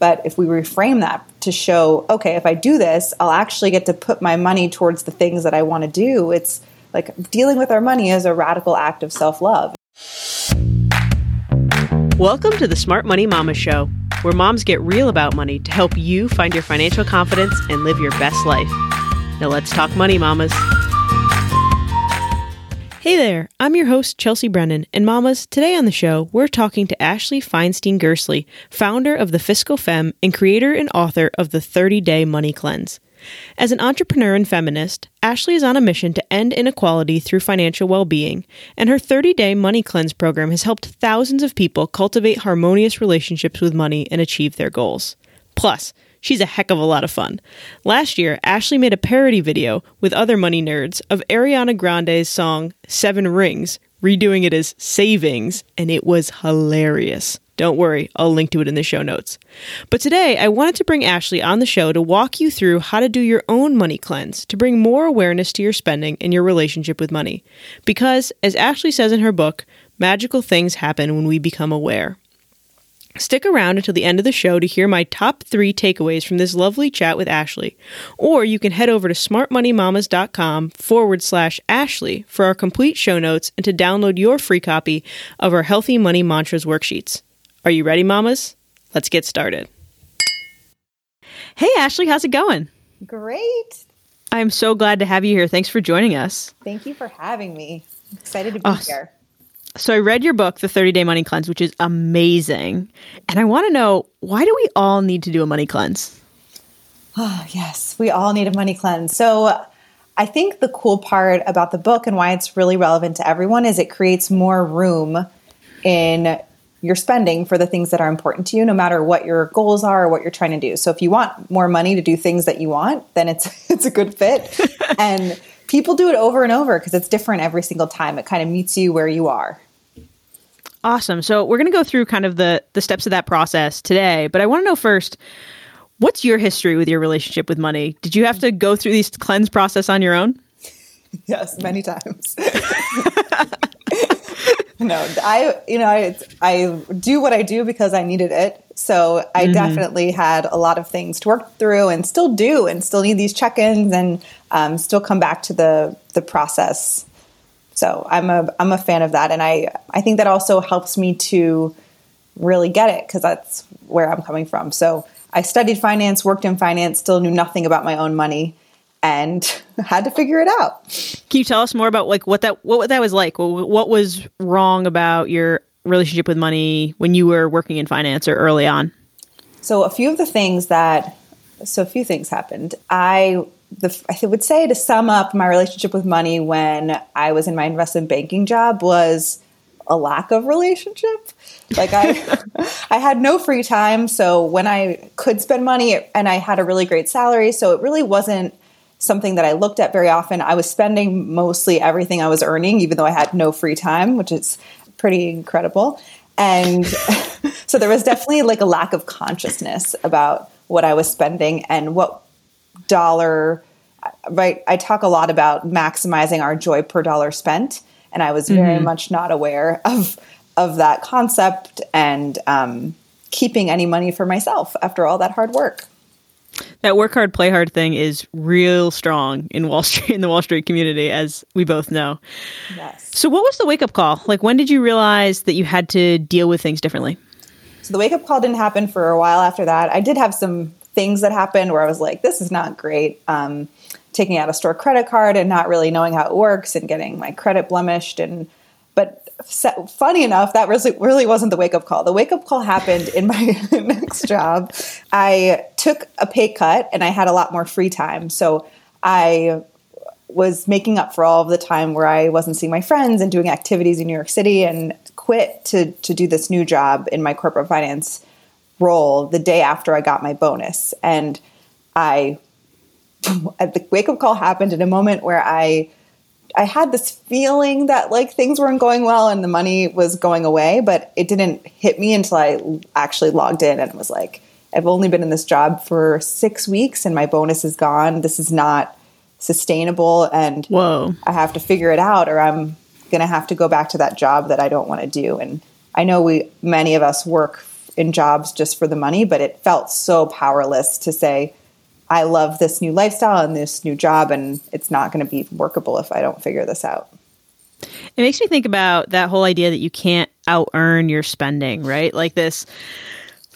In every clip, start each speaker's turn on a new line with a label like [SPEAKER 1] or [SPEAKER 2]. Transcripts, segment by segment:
[SPEAKER 1] But if we reframe that to show, okay, if I do this, I'll actually get to put my money towards the things that I want to do. It's like dealing with our money is a radical act of self love.
[SPEAKER 2] Welcome to the Smart Money Mama Show, where moms get real about money to help you find your financial confidence and live your best life. Now let's talk money, mamas. Hey there, I'm your host, Chelsea Brennan, and mamas, today on the show, we're talking to Ashley Feinstein Gerstley, founder of The Fiscal Femme and creator and author of The 30 Day Money Cleanse. As an entrepreneur and feminist, Ashley is on a mission to end inequality through financial well being, and her 30 day money cleanse program has helped thousands of people cultivate harmonious relationships with money and achieve their goals. Plus, She's a heck of a lot of fun. Last year, Ashley made a parody video with other money nerds of Ariana Grande's song Seven Rings, redoing it as Savings, and it was hilarious. Don't worry, I'll link to it in the show notes. But today, I wanted to bring Ashley on the show to walk you through how to do your own money cleanse to bring more awareness to your spending and your relationship with money. Because, as Ashley says in her book, magical things happen when we become aware. Stick around until the end of the show to hear my top three takeaways from this lovely chat with Ashley. Or you can head over to smartmoneymamas.com forward slash Ashley for our complete show notes and to download your free copy of our Healthy Money Mantras worksheets. Are you ready, mamas? Let's get started. Hey, Ashley, how's it going?
[SPEAKER 1] Great.
[SPEAKER 2] I'm so glad to have you here. Thanks for joining us.
[SPEAKER 1] Thank you for having me. excited to be oh, here.
[SPEAKER 2] So I read your book, The 30 Day Money Cleanse, which is amazing. And I want to know why do we all need to do a money cleanse?
[SPEAKER 1] Oh, yes, we all need a money cleanse. So I think the cool part about the book and why it's really relevant to everyone is it creates more room in your spending for the things that are important to you, no matter what your goals are or what you're trying to do. So if you want more money to do things that you want, then it's it's a good fit. and people do it over and over because it's different every single time. It kind of meets you where you are.
[SPEAKER 2] Awesome. So we're going to go through kind of the the steps of that process today, but I want to know first what's your history with your relationship with money? Did you have to go through this cleanse process on your own?
[SPEAKER 1] Yes, many times. no, I you know I I do what I do because I needed it. So I mm-hmm. definitely had a lot of things to work through, and still do, and still need these check-ins, and um, still come back to the the process. So I'm a I'm a fan of that, and I I think that also helps me to really get it because that's where I'm coming from. So I studied finance, worked in finance, still knew nothing about my own money and had to figure it out.
[SPEAKER 2] Can you tell us more about like what that what that was like? What was wrong about your relationship with money when you were working in finance or early on?
[SPEAKER 1] So a few of the things that so a few things happened. I the, I would say to sum up my relationship with money when I was in my investment banking job was a lack of relationship. Like I I had no free time, so when I could spend money and I had a really great salary, so it really wasn't something that I looked at very often. I was spending mostly everything I was earning, even though I had no free time, which is pretty incredible. And so there was definitely like a lack of consciousness about what I was spending and what dollar, right? I talk a lot about maximizing our joy per dollar spent. And I was very mm-hmm. much not aware of, of that concept and um, keeping any money for myself after all that hard work.
[SPEAKER 2] That work hard, play hard thing is real strong in Wall Street in the Wall Street community, as we both know. Yes. So, what was the wake up call? Like, when did you realize that you had to deal with things differently?
[SPEAKER 1] So, the wake up call didn't happen for a while after that. I did have some things that happened where I was like, "This is not great." Um, taking out a store credit card and not really knowing how it works, and getting my credit blemished, and funny enough, that really, really wasn't the wake up call. The wake up call happened in my next job. I took a pay cut and I had a lot more free time. So I was making up for all of the time where I wasn't seeing my friends and doing activities in New York City and quit to, to do this new job in my corporate finance role the day after I got my bonus. And I, the wake up call happened in a moment where I I had this feeling that like things weren't going well and the money was going away, but it didn't hit me until I actually logged in and it was like, I've only been in this job for six weeks and my bonus is gone. This is not sustainable and
[SPEAKER 2] Whoa.
[SPEAKER 1] I have to figure it out or I'm going to have to go back to that job that I don't want to do. And I know we, many of us work in jobs just for the money, but it felt so powerless to say, I love this new lifestyle and this new job, and it's not going to be workable if I don't figure this out.
[SPEAKER 2] It makes me think about that whole idea that you can't out earn your spending, right? Like this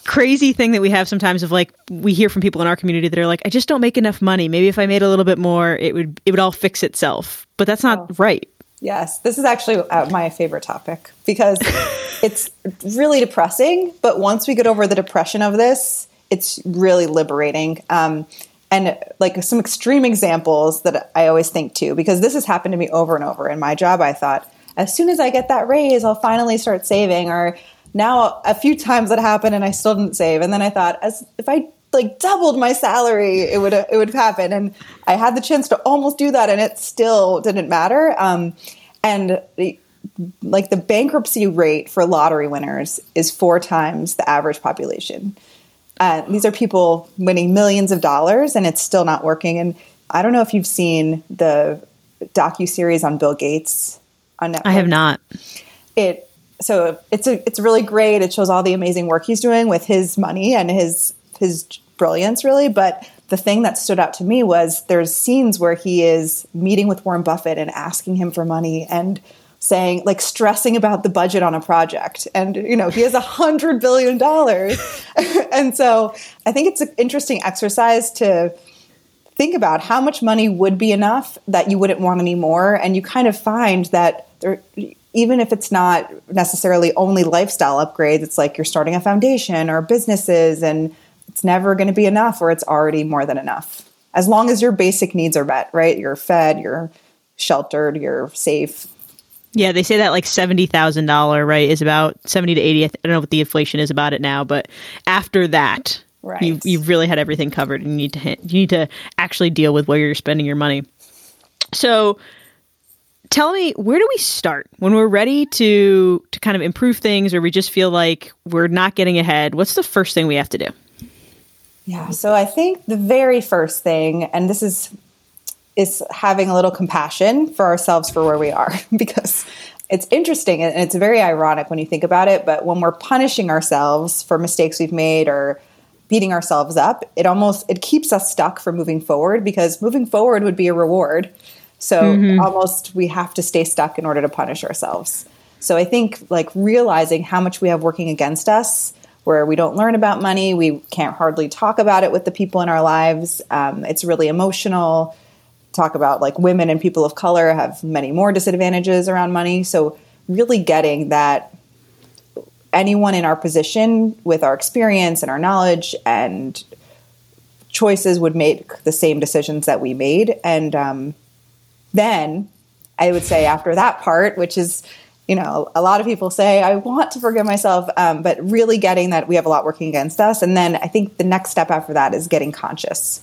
[SPEAKER 2] crazy thing that we have sometimes of like we hear from people in our community that are like I just don't make enough money. Maybe if I made a little bit more, it would it would all fix itself. But that's not oh. right.
[SPEAKER 1] Yes, this is actually uh, my favorite topic because it's really depressing, but once we get over the depression of this, it's really liberating. Um, and like some extreme examples that I always think too, because this has happened to me over and over in my job. I thought, as soon as I get that raise, I'll finally start saving, or now a few times that happened and I still didn't save. And then I thought, as if I like doubled my salary, it would it would happen. And I had the chance to almost do that, and it still didn't matter. Um, and like the bankruptcy rate for lottery winners is four times the average population. Uh, these are people winning millions of dollars, and it's still not working. And I don't know if you've seen the docu series on Bill Gates on Netflix. I
[SPEAKER 2] have not.
[SPEAKER 1] It so it's a it's really great. It shows all the amazing work he's doing with his money and his his brilliance, really. But the thing that stood out to me was there's scenes where he is meeting with Warren Buffett and asking him for money and saying like stressing about the budget on a project and you know he has a hundred billion dollars and so i think it's an interesting exercise to think about how much money would be enough that you wouldn't want any more and you kind of find that there even if it's not necessarily only lifestyle upgrades, it's like you're starting a foundation or businesses and it's never going to be enough or it's already more than enough. As long as your basic needs are met, right? You're fed, you're sheltered, you're safe.
[SPEAKER 2] Yeah, they say that like seventy thousand dollar right is about seventy to eighty. I don't know what the inflation is about it now, but after that, right. you, you've really had everything covered, and you need to you need to actually deal with where you're spending your money. So, tell me where do we start when we're ready to to kind of improve things or we just feel like we're not getting ahead what's the first thing we have to do
[SPEAKER 1] yeah so i think the very first thing and this is is having a little compassion for ourselves for where we are because it's interesting and it's very ironic when you think about it but when we're punishing ourselves for mistakes we've made or beating ourselves up it almost it keeps us stuck for moving forward because moving forward would be a reward so mm-hmm. almost we have to stay stuck in order to punish ourselves. So I think like realizing how much we have working against us, where we don't learn about money, we can't hardly talk about it with the people in our lives. Um, it's really emotional. Talk about like women and people of color have many more disadvantages around money. So really getting that anyone in our position with our experience and our knowledge and choices would make the same decisions that we made and um, then I would say after that part, which is, you know, a lot of people say, I want to forgive myself, um, but really getting that we have a lot working against us. And then I think the next step after that is getting conscious.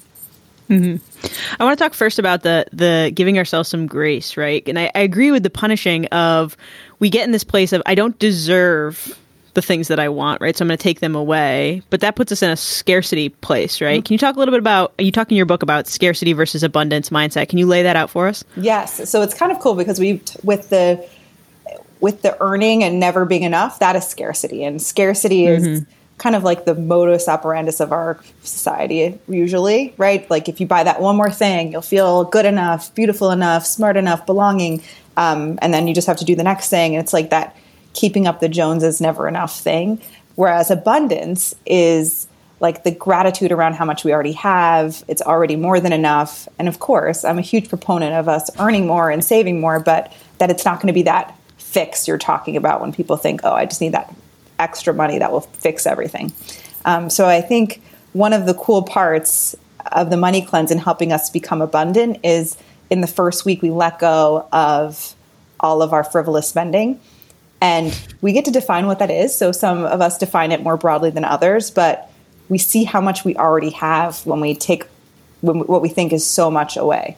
[SPEAKER 2] Mm-hmm. I want to talk first about the the giving ourselves some grace, right? And I, I agree with the punishing of we get in this place of I don't deserve the things that I want, right? So I'm going to take them away. But that puts us in a scarcity place, right? Mm-hmm. Can you talk a little bit about, you talk in your book about scarcity versus abundance mindset. Can you lay that out for us?
[SPEAKER 1] Yes. So it's kind of cool because we, with the, with the earning and never being enough, that is scarcity. And scarcity is mm-hmm. Kind of like the modus operandus of our society, usually, right? Like if you buy that one more thing, you'll feel good enough, beautiful enough, smart enough, belonging. Um, and then you just have to do the next thing. And it's like that keeping up the Joneses never enough thing. Whereas abundance is like the gratitude around how much we already have. It's already more than enough. And of course, I'm a huge proponent of us earning more and saving more, but that it's not going to be that fix you're talking about when people think, oh, I just need that extra money that will fix everything. Um, so I think one of the cool parts of the money cleanse and helping us become abundant is in the first week we let go of all of our frivolous spending and we get to define what that is. So some of us define it more broadly than others, but we see how much we already have when we take when, what we think is so much away.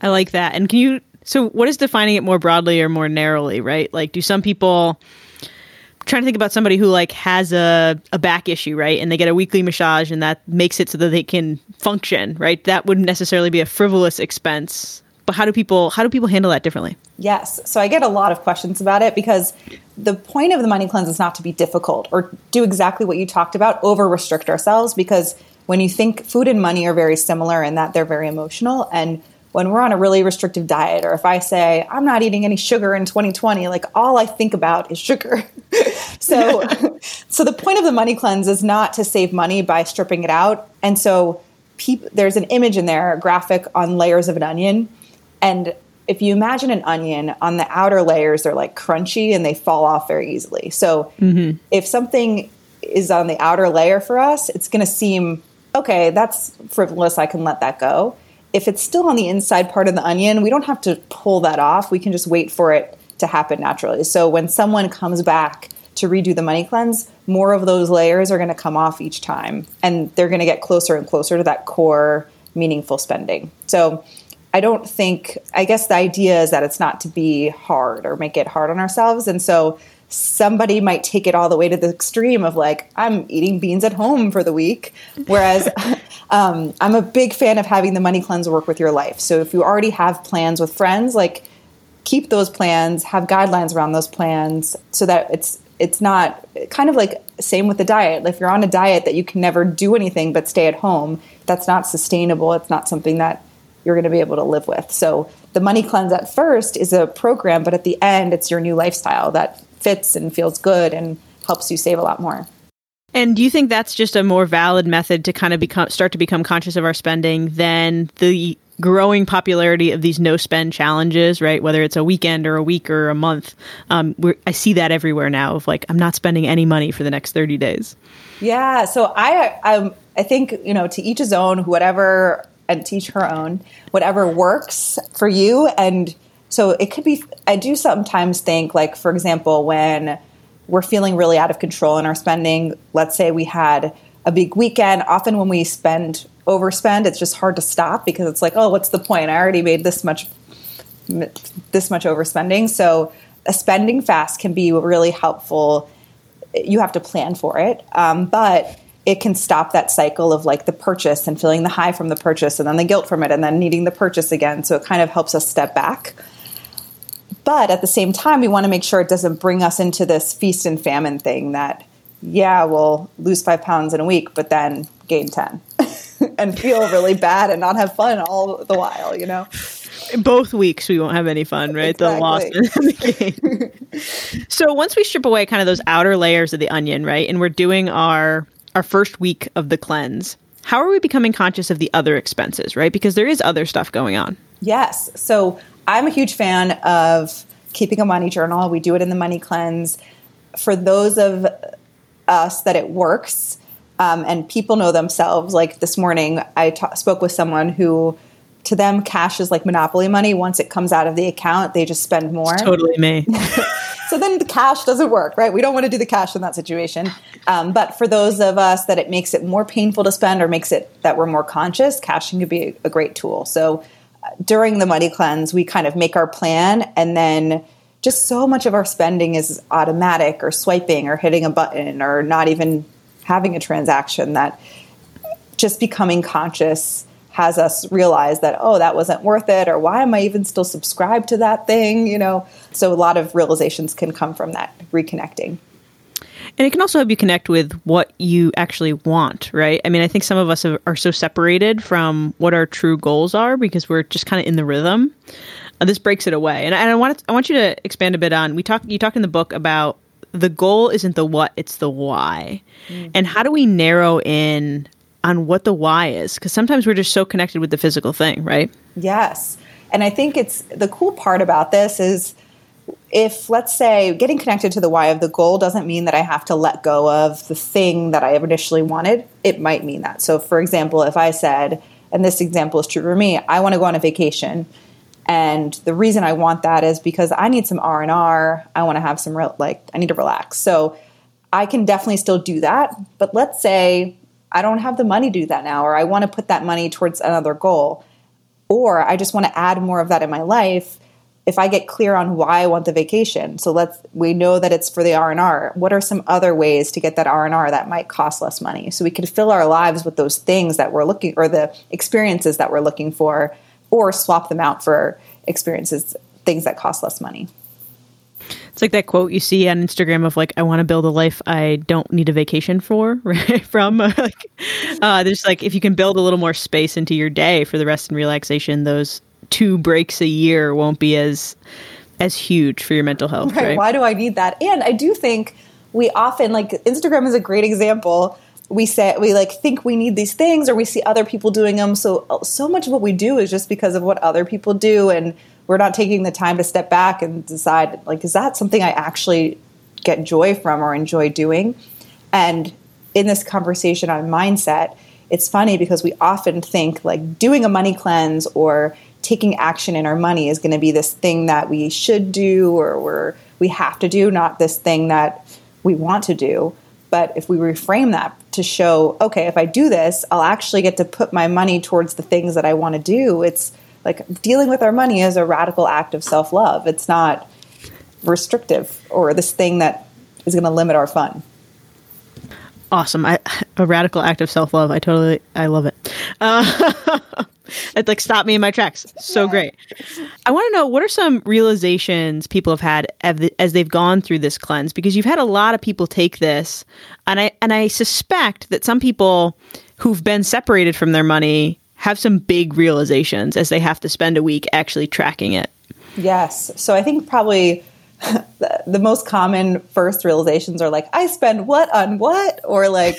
[SPEAKER 2] I like that. And can you so what is defining it more broadly or more narrowly, right? Like do some people trying to think about somebody who like has a, a back issue, right? And they get a weekly massage and that makes it so that they can function, right? That wouldn't necessarily be a frivolous expense but how do people how do people handle that differently?
[SPEAKER 1] Yes. So I get a lot of questions about it because the point of the money cleanse is not to be difficult or do exactly what you talked about, over restrict ourselves because when you think food and money are very similar in that they're very emotional and when we're on a really restrictive diet or if I say I'm not eating any sugar in 2020, like all I think about is sugar. so so the point of the money cleanse is not to save money by stripping it out. And so peop- there's an image in there, a graphic on layers of an onion and if you imagine an onion on the outer layers they're like crunchy and they fall off very easily. So mm-hmm. if something is on the outer layer for us, it's going to seem okay, that's frivolous, I can let that go if it's still on the inside part of the onion, we don't have to pull that off. We can just wait for it to happen naturally. So when someone comes back to redo the money cleanse, more of those layers are going to come off each time and they're going to get closer and closer to that core meaningful spending. So I don't think, I guess the idea is that it's not to be hard or make it hard on ourselves. And so somebody might take it all the way to the extreme of like i'm eating beans at home for the week whereas um, i'm a big fan of having the money cleanse work with your life. So if you already have plans with friends like keep those plans have guidelines around those plans so that it's it's not kind of like same with the diet. If you're on a diet that you can never do anything but stay at home that's not sustainable. It's not something that you're going to be able to live with. So the money cleanse at first is a program but at the end it's your new lifestyle that fits and feels good and helps you save a lot more.
[SPEAKER 2] And do you think that's just a more valid method to kind of become start to become conscious of our spending than the growing popularity of these no spend challenges, right? Whether it's a weekend or a week or a month, um, I see that everywhere now. Of like, I'm not spending any money for the next 30 days.
[SPEAKER 1] Yeah, so I, I, I think you know, to each his own. Whatever and teach her own. Whatever works for you, and so it could be, I do sometimes think, like, for example, when we're feeling really out of control in our spending, let's say we had a big weekend, often when we spend, overspend, it's just hard to stop because it's like, oh, what's the point? I already made this much, this much overspending. So a spending fast can be really helpful. You have to plan for it. Um, but it can stop that cycle of like the purchase and feeling the high from the purchase and then the guilt from it and then needing the purchase again. So it kind of helps us step back. But at the same time, we want to make sure it doesn't bring us into this feast and famine thing that, yeah, we'll lose five pounds in a week, but then gain 10 and feel really bad and not have fun all the while, you know?
[SPEAKER 2] both weeks we won't have any fun, right? Exactly. The loss and the gain. so once we strip away kind of those outer layers of the onion, right, and we're doing our our first week of the cleanse, how are we becoming conscious of the other expenses, right? Because there is other stuff going on.
[SPEAKER 1] Yes. So I'm a huge fan of keeping a money journal. We do it in the money cleanse. For those of us that it works, um, and people know themselves. Like this morning, I spoke with someone who, to them, cash is like monopoly money. Once it comes out of the account, they just spend more.
[SPEAKER 2] It's totally me.
[SPEAKER 1] so then the cash doesn't work, right? We don't want to do the cash in that situation. Um, but for those of us that it makes it more painful to spend or makes it that we're more conscious, cashing could be a, a great tool. So during the money cleanse, we kind of make our plan and then just so much of our spending is automatic or swiping or hitting a button or not even having a transaction that just becoming conscious has us realize that oh that wasn't worth it or why am i even still subscribed to that thing you know? So a lot of realizations can come from that reconnecting
[SPEAKER 2] and it can also help you connect with what you actually want, right? I mean, I think some of us are so separated from what our true goals are because we're just kind of in the rhythm. Uh, this breaks it away, and, and I want I want you to expand a bit on. We talk you talk in the book about the goal isn't the what, it's the why, mm-hmm. and how do we narrow in on what the why is? Because sometimes we're just so connected with the physical thing, right?
[SPEAKER 1] Yes, and I think it's the cool part about this is if let's say getting connected to the why of the goal doesn't mean that I have to let go of the thing that I initially wanted, it might mean that. So for example, if I said, and this example is true for me, I want to go on a vacation and the reason I want that is because I need some R&R, I want to have some real like I need to relax. So I can definitely still do that, but let's say I don't have the money to do that now or I want to put that money towards another goal or I just want to add more of that in my life if I get clear on why I want the vacation, so let's we know that it's for the R and R. What are some other ways to get that R and R that might cost less money? So we could fill our lives with those things that we're looking or the experiences that we're looking for or swap them out for experiences, things that cost less money.
[SPEAKER 2] It's like that quote you see on Instagram of like, "I want to build a life I don't need a vacation for." Right from like, uh, there's like if you can build a little more space into your day for the rest and relaxation, those two breaks a year won't be as as huge for your mental health. Right. right?
[SPEAKER 1] Why do I need that? And I do think we often like Instagram is a great example. We say we like think we need these things, or we see other people doing them. So oh, so much of what we do is just because of what other people do, and we're not taking the time to step back and decide like is that something i actually get joy from or enjoy doing and in this conversation on mindset it's funny because we often think like doing a money cleanse or taking action in our money is going to be this thing that we should do or we're, we have to do not this thing that we want to do but if we reframe that to show okay if i do this i'll actually get to put my money towards the things that i want to do it's like dealing with our money is a radical act of self love. It's not restrictive or this thing that is going to limit our fun.
[SPEAKER 2] Awesome. I, a radical act of self love. I totally, I love it. Uh, it like stopped me in my tracks. So yeah. great. I want to know what are some realizations people have had as they've gone through this cleanse because you've had a lot of people take this and I and I suspect that some people who've been separated from their money have some big realizations as they have to spend a week actually tracking it.
[SPEAKER 1] Yes. So I think probably the, most common first realizations are like, I spend what on what? Or like,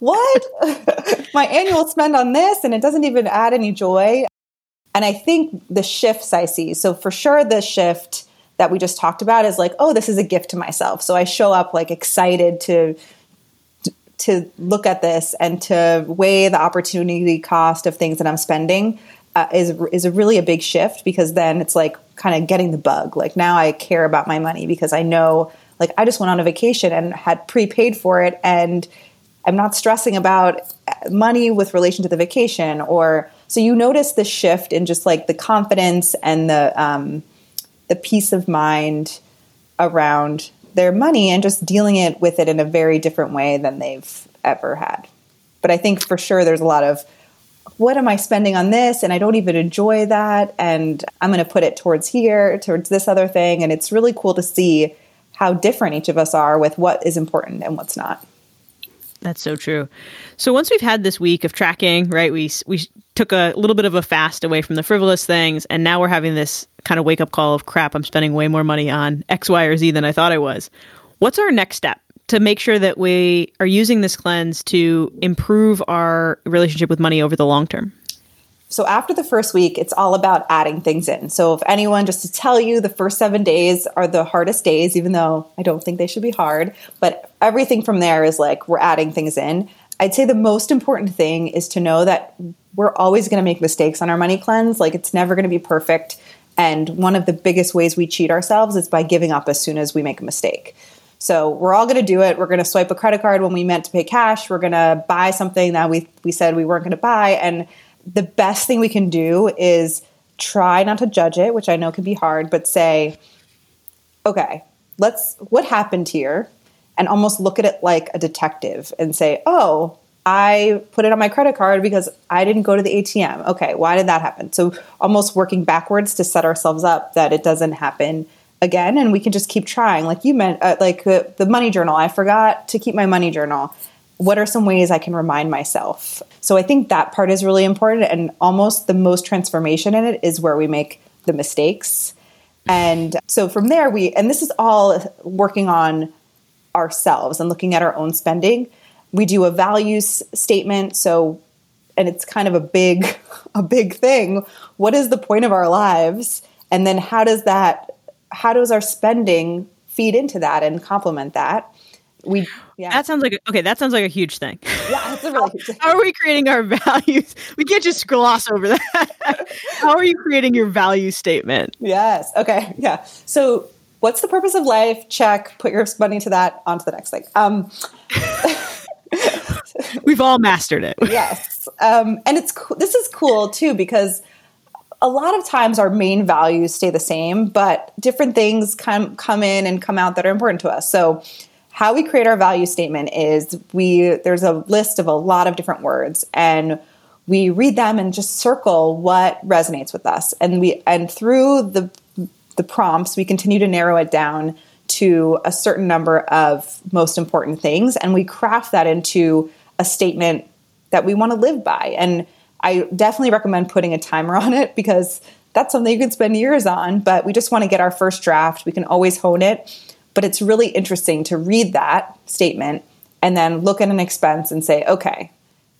[SPEAKER 1] what? My annual spend on this and it doesn't even add any joy. And I think the shifts I see, so for sure, the shift that we just talked about is like, oh, this is a gift to myself. So I show up like excited to to look at this and to weigh the opportunity cost of things that I'm spending uh, is is a really a big shift because then it's like kind of getting the bug. Like now I care about my money because I know like I just went on a vacation and had prepaid for it and I'm not stressing about money with relation to the vacation or so you notice the shift in just like the confidence and the um, the peace of mind around their money and just dealing it with it in a very different way than they've ever had. But I think for sure there's a lot of what am I spending on this? And I don't even enjoy that. And I'm going to put it towards here, towards this other thing. And it's really cool to see how different each of us are with what is important and what's not.
[SPEAKER 2] That's so true. So once we've had this week of tracking, right? We we took a little bit of a fast away from the frivolous things, and now we're having this kind of wake up call of crap. I'm spending way more money on X, Y, or Z than I thought I was. What's our next step to make sure that we are using this cleanse to improve our relationship with money over the long term?
[SPEAKER 1] So after the first week, it's all about adding things in. So if anyone, just to tell you, the first seven days are the hardest days, even though I don't think they should be hard. But everything from there is like we're adding things in. I'd say the most important thing is to know that we're always going to make mistakes on our money cleanse. Like it's never going to be perfect. And one of the biggest ways we cheat ourselves is by giving up as soon as we make a mistake. So we're all going to do it. We're going to swipe a credit card when we meant to pay cash. We're going to buy something that we we said we weren't going to buy and the best thing we can do is try not to judge it, which I know can be hard, but say, okay, let's, what happened here? And almost look at it like a detective and say, oh, I put it on my credit card because I didn't go to the ATM. Okay, why did that happen? So almost working backwards to set ourselves up that it doesn't happen again, and we can just keep trying. Like you meant, uh, like uh, the money journal. I forgot to keep my money journal what are some ways I can remind myself? So I think that part is really important. And almost the most transformation in it is where we make the mistakes. And so from there, we, and this is all working on ourselves and looking at our own spending. We do a values statement. So, and it's kind of a big, a big thing. What is the point of our lives? And then how does that, how does our spending feed into that and complement that?
[SPEAKER 2] we yeah. That sounds like a, okay. That sounds like a huge thing.
[SPEAKER 1] Yeah, really huge thing.
[SPEAKER 2] How are we creating our values? We can't just gloss over that. How are you creating your value statement?
[SPEAKER 1] Yes. Okay. Yeah. So, what's the purpose of life? Check. Put your money to that. On to the next thing. Um,
[SPEAKER 2] We've all mastered it.
[SPEAKER 1] yes. Um, and it's this is cool too because a lot of times our main values stay the same, but different things come come in and come out that are important to us. So how we create our value statement is we there's a list of a lot of different words and we read them and just circle what resonates with us. And we and through the the prompts, we continue to narrow it down to a certain number of most important things and we craft that into a statement that we want to live by. And I definitely recommend putting a timer on it because that's something you can spend years on, but we just want to get our first draft. We can always hone it. But it's really interesting to read that statement and then look at an expense and say, okay,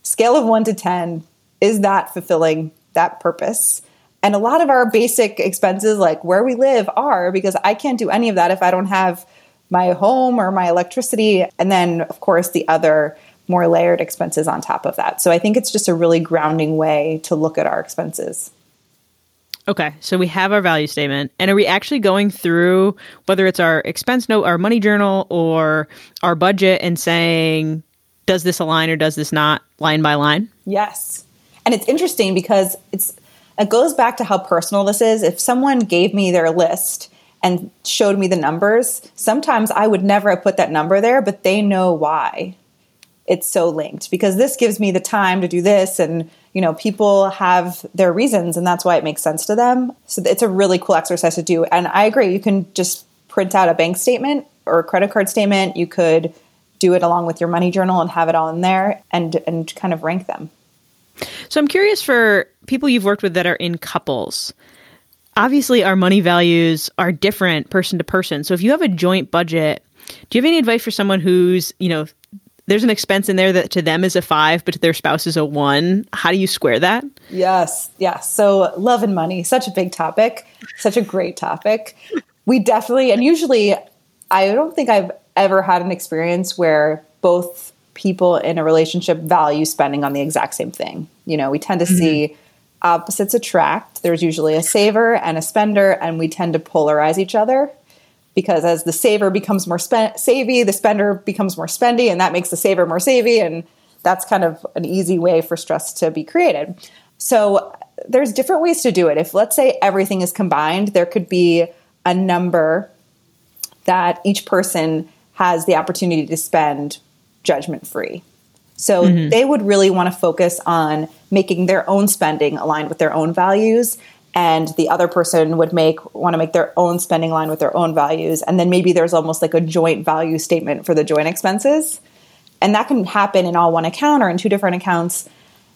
[SPEAKER 1] scale of one to 10, is that fulfilling that purpose? And a lot of our basic expenses, like where we live, are because I can't do any of that if I don't have my home or my electricity. And then, of course, the other more layered expenses on top of that. So I think it's just a really grounding way to look at our expenses.
[SPEAKER 2] Okay, so we have our value statement. And are we actually going through whether it's our expense note, our money journal, or our budget and saying, does this align or does this not, line by line?
[SPEAKER 1] Yes. And it's interesting because it's it goes back to how personal this is. If someone gave me their list and showed me the numbers, sometimes I would never have put that number there, but they know why it's so linked because this gives me the time to do this and you know people have their reasons and that's why it makes sense to them. So it's a really cool exercise to do. And i agree you can just print out a bank statement or a credit card statement. You could do it along with your money journal and have it all in there and and kind of rank them.
[SPEAKER 2] So i'm curious for people you've worked with that are in couples. Obviously our money values are different person to person. So if you have a joint budget do you have any advice for someone who's you know there's an expense in there that to them is a five, but to their spouse is a one. How do you square that?
[SPEAKER 1] Yes, yes. So love and money, such a big topic, such a great topic. We definitely, and usually, I don't think I've ever had an experience where both people in a relationship value spending on the exact same thing. You know, we tend to mm-hmm. see opposites attract. There's usually a saver and a spender, and we tend to polarize each other because as the saver becomes more spend- savvy, the spender becomes more spendy, and that makes the saver more savvy, and that's kind of an easy way for stress to be created. So there's different ways to do it. If let's say everything is combined, there could be a number that each person has the opportunity to spend judgment free. So mm-hmm. they would really want to focus on making their own spending aligned with their own values and the other person would make want to make their own spending line with their own values and then maybe there's almost like a joint value statement for the joint expenses. And that can happen in all one account or in two different accounts.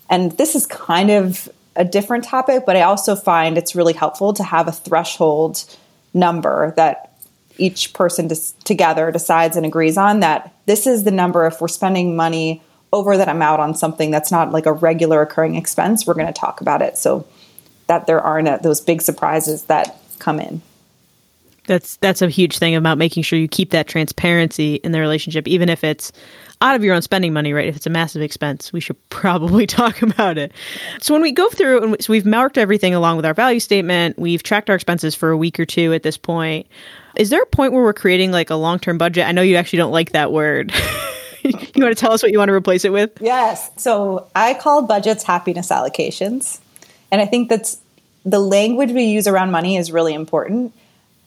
[SPEAKER 1] And this is kind of a different topic but i also find it's really helpful to have a threshold number that each person dis- together decides and agrees on that this is the number if we're spending money over that amount on something that's not like a regular occurring expense we're going to talk about it. So that there aren't those big surprises that come in.
[SPEAKER 2] That's that's a huge thing about making sure you keep that transparency in the relationship, even if it's out of your own spending money, right? If it's a massive expense, we should probably talk about it. So when we go through and so we've marked everything along with our value statement, we've tracked our expenses for a week or two at this point. Is there a point where we're creating like a long term budget? I know you actually don't like that word. you want to tell us what you want to replace it with?
[SPEAKER 1] Yes. So I call budgets happiness allocations. And I think that's the language we use around money is really important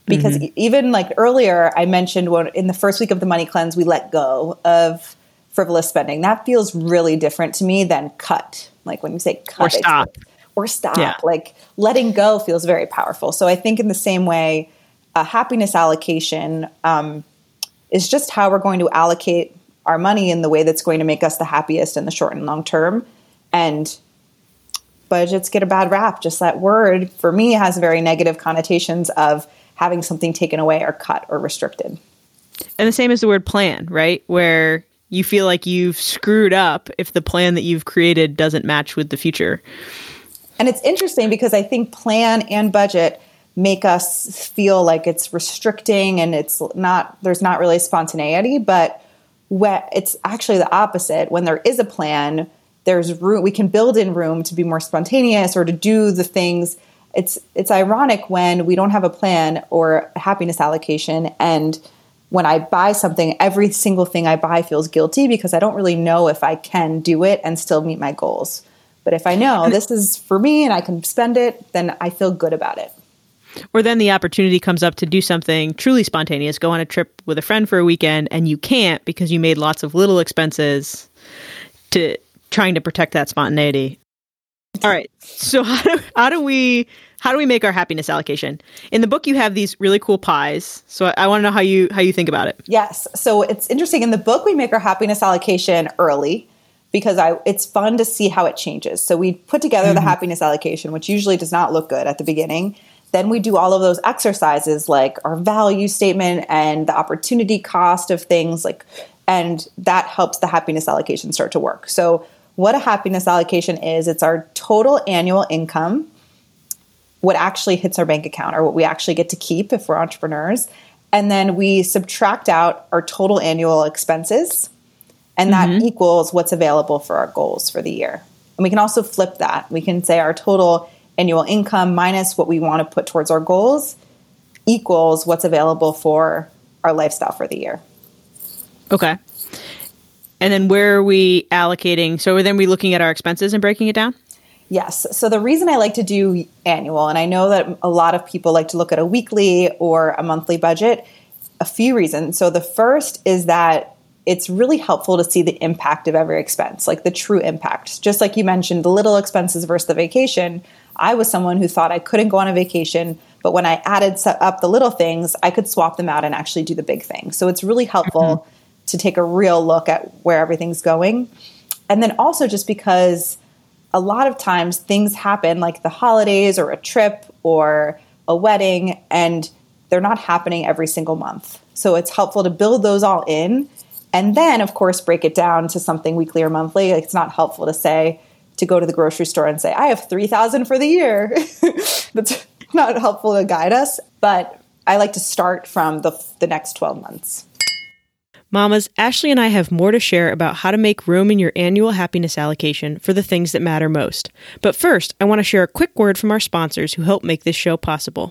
[SPEAKER 1] because mm-hmm. even like earlier, I mentioned when in the first week of the money cleanse, we let go of frivolous spending. That feels really different to me than cut. Like when you say cut
[SPEAKER 2] or stop,
[SPEAKER 1] or stop, yeah. like letting go feels very powerful. So I think in the same way, a happiness allocation um, is just how we're going to allocate our money in the way that's going to make us the happiest in the short and long term. And budgets get a bad rap. Just that word for me has very negative connotations of having something taken away or cut or restricted.
[SPEAKER 2] And the same as the word plan, right? Where you feel like you've screwed up if the plan that you've created doesn't match with the future.
[SPEAKER 1] And it's interesting because I think plan and budget make us feel like it's restricting and it's not there's not really spontaneity, but it's actually the opposite. When there is a plan, there's room we can build in room to be more spontaneous or to do the things it's it's ironic when we don't have a plan or a happiness allocation and when I buy something, every single thing I buy feels guilty because I don't really know if I can do it and still meet my goals. But if I know this is for me and I can spend it, then I feel good about it.
[SPEAKER 2] Or then the opportunity comes up to do something truly spontaneous, go on a trip with a friend for a weekend, and you can't because you made lots of little expenses to trying to protect that spontaneity. All right. So how do, how do we how do we make our happiness allocation? In the book, you have these really cool pies. So I, I want to know how you how you think about it.
[SPEAKER 1] Yes. So it's interesting. In the book, we make our happiness allocation early because I it's fun to see how it changes. So we put together mm-hmm. the happiness allocation, which usually does not look good at the beginning. Then we do all of those exercises like our value statement and the opportunity cost of things like and that helps the happiness allocation start to work. So what a happiness allocation is, it's our total annual income what actually hits our bank account or what we actually get to keep if we're entrepreneurs. And then we subtract out our total annual expenses, and that mm-hmm. equals what's available for our goals for the year. And we can also flip that. We can say our total annual income minus what we want to put towards our goals equals what's available for our lifestyle for the year.
[SPEAKER 2] Okay. And then where are we allocating? So then we looking at our expenses and breaking it down?
[SPEAKER 1] Yes. So the reason I like to do annual, and I know that a lot of people like to look at a weekly or a monthly budget, a few reasons. So the first is that it's really helpful to see the impact of every expense, like the true impact. Just like you mentioned, the little expenses versus the vacation. I was someone who thought I couldn't go on a vacation, but when I added up the little things, I could swap them out and actually do the big thing. So it's really helpful mm-hmm. To take a real look at where everything's going. And then also just because a lot of times things happen like the holidays or a trip or a wedding and they're not happening every single month. So it's helpful to build those all in and then of course break it down to something weekly or monthly. Like it's not helpful to say to go to the grocery store and say I have 3000 for the year. That's not helpful to guide us, but I like to start from the the next 12 months.
[SPEAKER 2] Mamas, Ashley and I have more to share about how to make room in your annual happiness allocation for the things that matter most. But first, I want to share a quick word from our sponsors who help make this show possible.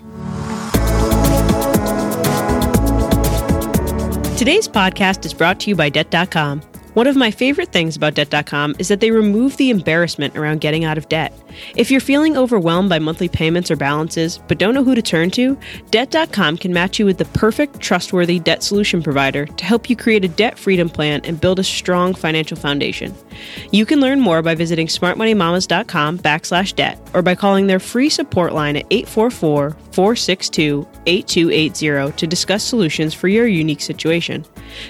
[SPEAKER 2] Today's podcast is brought to you by Debt.com. One of my favorite things about Debt.com is that they remove the embarrassment around getting out of debt. If you're feeling overwhelmed by monthly payments or balances, but don't know who to turn to, Debt.com can match you with the perfect, trustworthy debt solution provider to help you create a debt freedom plan and build a strong financial foundation. You can learn more by visiting smartmoneymamas.com backslash debt or by calling their free support line at 844 462 8280 to discuss solutions for your unique situation.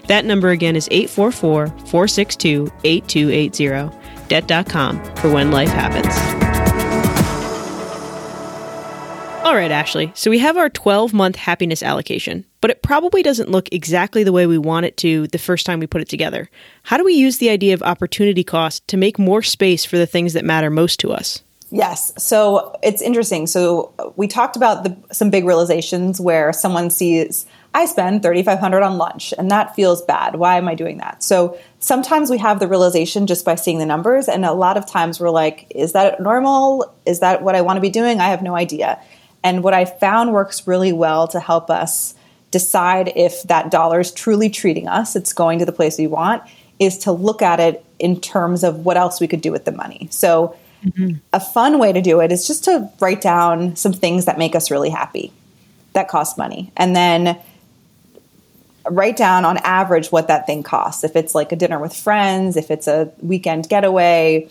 [SPEAKER 2] That number again is 844 462 8280. Debt.com for when life happens. All right, Ashley. So we have our 12 month happiness allocation, but it probably doesn't look exactly the way we want it to the first time we put it together. How do we use the idea of opportunity cost to make more space for the things that matter most to us?
[SPEAKER 1] Yes. So it's interesting. So we talked about the, some big realizations where someone sees I spend 3500 on lunch and that feels bad. Why am I doing that? So sometimes we have the realization just by seeing the numbers and a lot of times we're like is that normal? Is that what I want to be doing? I have no idea. And what I found works really well to help us decide if that dollar is truly treating us, it's going to the place we want, is to look at it in terms of what else we could do with the money. So mm-hmm. a fun way to do it is just to write down some things that make us really happy that cost money. And then write down on average what that thing costs. If it's like a dinner with friends, if it's a weekend getaway,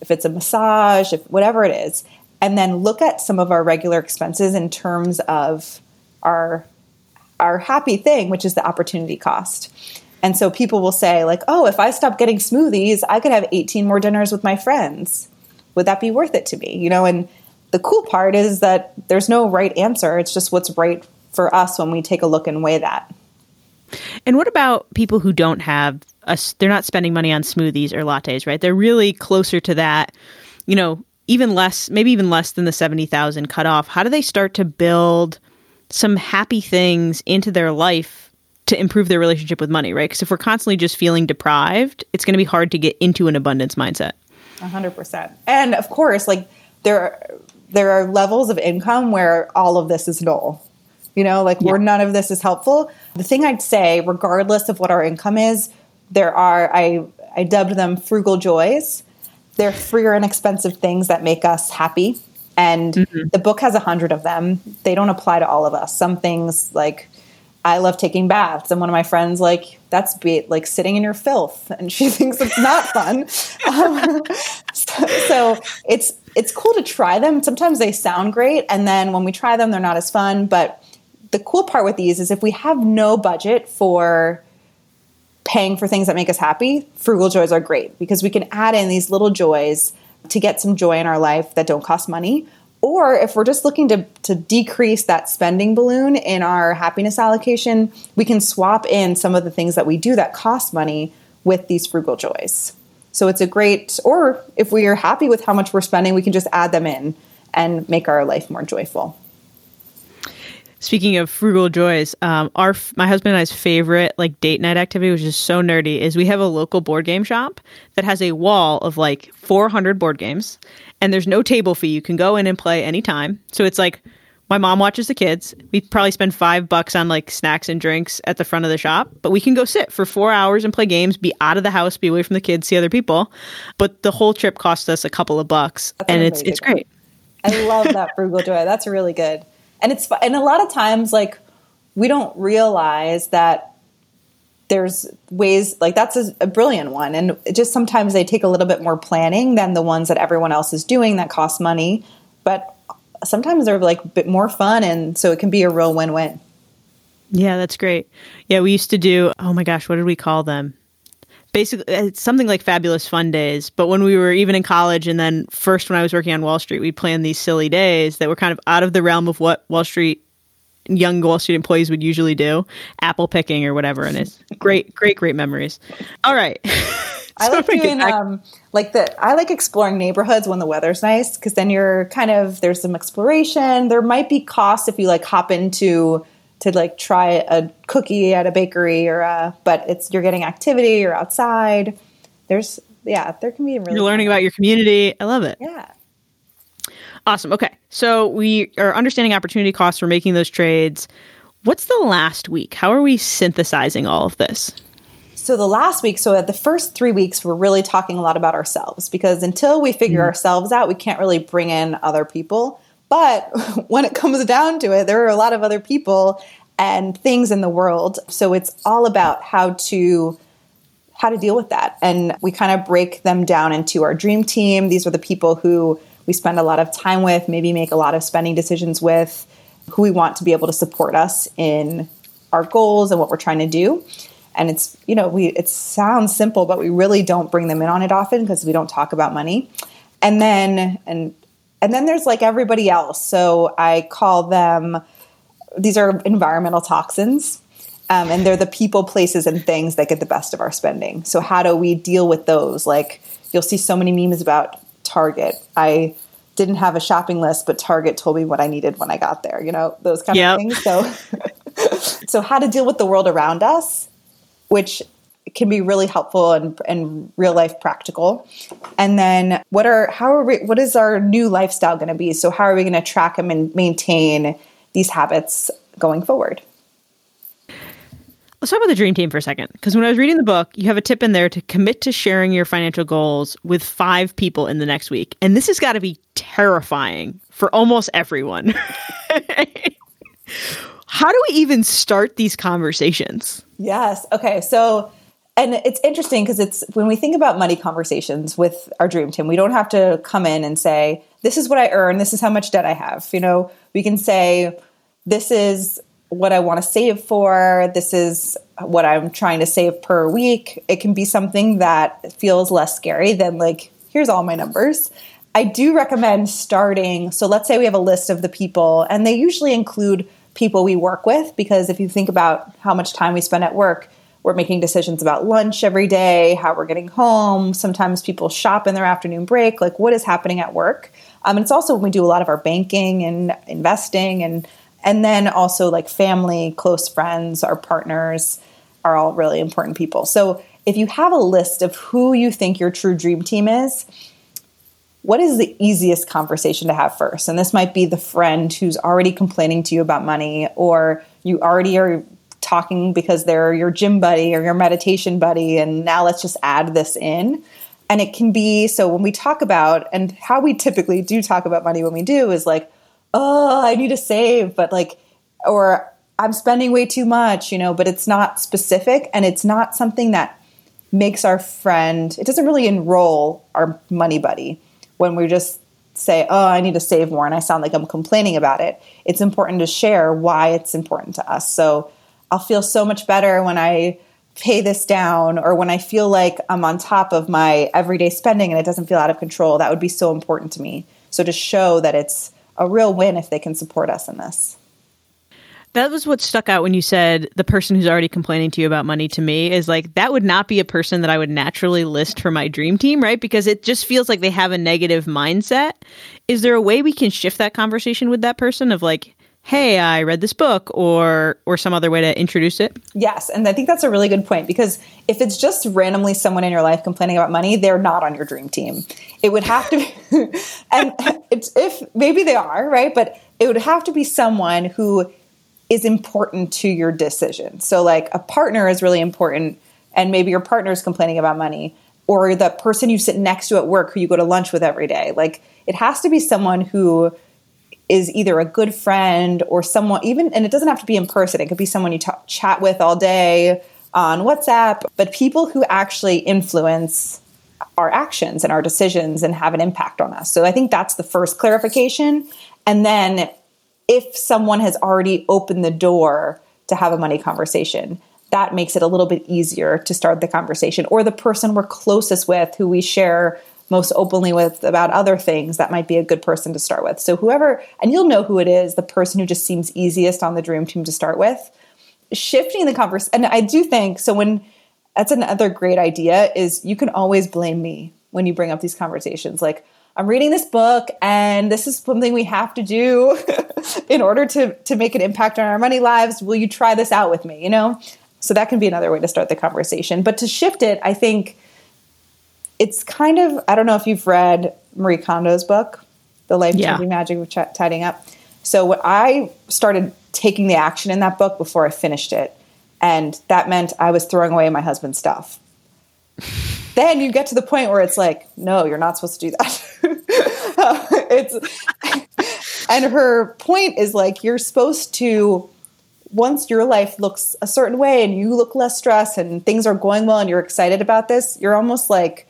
[SPEAKER 1] if it's a massage, if whatever it is, and then look at some of our regular expenses in terms of our our happy thing, which is the opportunity cost. And so people will say like, "Oh, if I stop getting smoothies, I could have 18 more dinners with my friends. Would that be worth it to me?" You know, and the cool part is that there's no right answer. It's just what's right for us when we take a look and weigh that.
[SPEAKER 2] And what about people who don't have us? they're not spending money on smoothies or lattes, right? They're really closer to that, you know, even less, maybe even less than the 70,000 cutoff. How do they start to build some happy things into their life to improve their relationship with money, right? Because if we're constantly just feeling deprived, it's going to be hard to get into an abundance mindset.
[SPEAKER 1] 100%. And of course, like there are, there are levels of income where all of this is null you know, like yeah. where none of this is helpful. The thing I'd say, regardless of what our income is, there are, I, I dubbed them frugal joys. They're free or inexpensive things that make us happy. And mm-hmm. the book has a hundred of them. They don't apply to all of us. Some things like I love taking baths, and one of my friends like that's be like sitting in your filth, and she thinks it's not fun. um, so, so, it's it's cool to try them. Sometimes they sound great, and then when we try them, they're not as fun. But the cool part with these is if we have no budget for paying for things that make us happy, frugal joys are great because we can add in these little joys to get some joy in our life that don't cost money. Or if we're just looking to, to decrease that spending balloon in our happiness allocation, we can swap in some of the things that we do that cost money with these frugal joys. So it's a great, or if we are happy with how much we're spending, we can just add them in and make our life more joyful.
[SPEAKER 2] Speaking of frugal joys, um, our my husband and I's favorite like date night activity, which is so nerdy, is we have a local board game shop that has a wall of like 400 board games, and there's no table fee. You can go in and play anytime. So it's like my mom watches the kids. We probably spend five bucks on like snacks and drinks at the front of the shop, but we can go sit for four hours and play games, be out of the house, be away from the kids, see other people. But the whole trip cost us a couple of bucks, That's and it's it's great.
[SPEAKER 1] I love that frugal joy. That's really good and it's and a lot of times like we don't realize that there's ways like that's a, a, brilliant one. And just sometimes they take a little bit more planning than the ones that everyone else is doing that cost money. But sometimes they're like a bit more fun and so it can be a real win-win.
[SPEAKER 2] Yeah that's great. Yeah we used to do oh my gosh what did we call them basically it's something like fabulous fun days but when we were even in college and then first when i was working on wall street we planned these silly days that were kind of out of the realm of what wall street young wall street employees would usually do apple picking or whatever and it's great great great memories. All right.
[SPEAKER 1] I like doing um, like the I like exploring neighborhoods when the weather's nice because then you're kind of there's some exploration. There might be costs if you like hop into to like try a cookie at a bakery or a, but it's you're getting activity or outside. There's yeah, there can be really
[SPEAKER 2] You're learning about your community. I love it.
[SPEAKER 1] Yeah.
[SPEAKER 2] Awesome. Okay. So we are understanding opportunity costs for making those trades. What's the last week? How are we synthesizing all of this?
[SPEAKER 1] So the last week, so at the first three weeks, we're really talking a lot about ourselves because until we figure mm-hmm. ourselves out, we can't really bring in other people. But when it comes down to it, there are a lot of other people and things in the world. So it's all about how to how to deal with that. And we kind of break them down into our dream team. These are the people who we spend a lot of time with, maybe make a lot of spending decisions with, who we want to be able to support us in our goals and what we're trying to do. And it's, you know, we it sounds simple, but we really don't bring them in on it often because we don't talk about money. And then and and then there's like everybody else. So I call them, these are environmental toxins. Um, and they're the people, places, and things that get the best of our spending. So, how do we deal with those? Like, you'll see so many memes about Target. I didn't have a shopping list, but Target told me what I needed when I got there, you know, those kind yep. of things. So, so how to deal with the world around us, which can be really helpful and, and real life practical. And then what are how are we what is our new lifestyle going to be? So how are we going to track and maintain these habits going forward?
[SPEAKER 2] Let's talk about the dream team for a second. Because when I was reading the book, you have a tip in there to commit to sharing your financial goals with five people in the next week. And this has got to be terrifying for almost everyone. How do we even start these conversations?
[SPEAKER 1] Yes. Okay. So and it's interesting because it's when we think about money conversations with our dream team, we don't have to come in and say, This is what I earn, this is how much debt I have. You know, we can say, This is what I want to save for, this is what I'm trying to save per week. It can be something that feels less scary than like, here's all my numbers. I do recommend starting. So let's say we have a list of the people, and they usually include people we work with because if you think about how much time we spend at work, we're making decisions about lunch every day, how we're getting home. Sometimes people shop in their afternoon break, like what is happening at work. Um, and it's also when we do a lot of our banking and investing, and and then also like family, close friends, our partners are all really important people. So if you have a list of who you think your true dream team is, what is the easiest conversation to have first? And this might be the friend who's already complaining to you about money, or you already are talking because they're your gym buddy or your meditation buddy and now let's just add this in and it can be so when we talk about and how we typically do talk about money when we do is like oh i need to save but like or i'm spending way too much you know but it's not specific and it's not something that makes our friend it doesn't really enroll our money buddy when we're just say, oh, I need to save more and I sound like I'm complaining about it. It's important to share why it's important to us. So I'll feel so much better when I pay this down or when I feel like I'm on top of my everyday spending and it doesn't feel out of control. That would be so important to me. So to show that it's a real win if they can support us in this.
[SPEAKER 2] That was what stuck out when you said the person who's already complaining to you about money to me is like that would not be a person that I would naturally list for my dream team, right? Because it just feels like they have a negative mindset. Is there a way we can shift that conversation with that person of like, hey, I read this book or or some other way to introduce it?
[SPEAKER 1] Yes, and I think that's a really good point because if it's just randomly someone in your life complaining about money, they're not on your dream team. It would have to be and it's if maybe they are, right? But it would have to be someone who is important to your decision. So, like a partner is really important, and maybe your partner is complaining about money, or the person you sit next to at work who you go to lunch with every day. Like, it has to be someone who is either a good friend or someone, even, and it doesn't have to be in person, it could be someone you talk, chat with all day on WhatsApp, but people who actually influence our actions and our decisions and have an impact on us. So, I think that's the first clarification. And then if someone has already opened the door to have a money conversation, that makes it a little bit easier to start the conversation. Or the person we're closest with, who we share most openly with about other things, that might be a good person to start with. So, whoever, and you'll know who it is, the person who just seems easiest on the dream team to start with, shifting the conversation. And I do think so, when that's another great idea, is you can always blame me when you bring up these conversations. Like, I'm reading this book and this is something we have to do in order to to make an impact on our money lives. Will you try this out with me, you know? So that can be another way to start the conversation. But to shift it, I think it's kind of I don't know if you've read Marie Kondo's book, The Life Changing yeah. Magic of Ch- Tidying Up. So what I started taking the action in that book before I finished it, and that meant I was throwing away my husband's stuff then you get to the point where it's like, no, you're not supposed to do that. Uh, it's and her point is like you're supposed to once your life looks a certain way and you look less stressed and things are going well and you're excited about this, you're almost like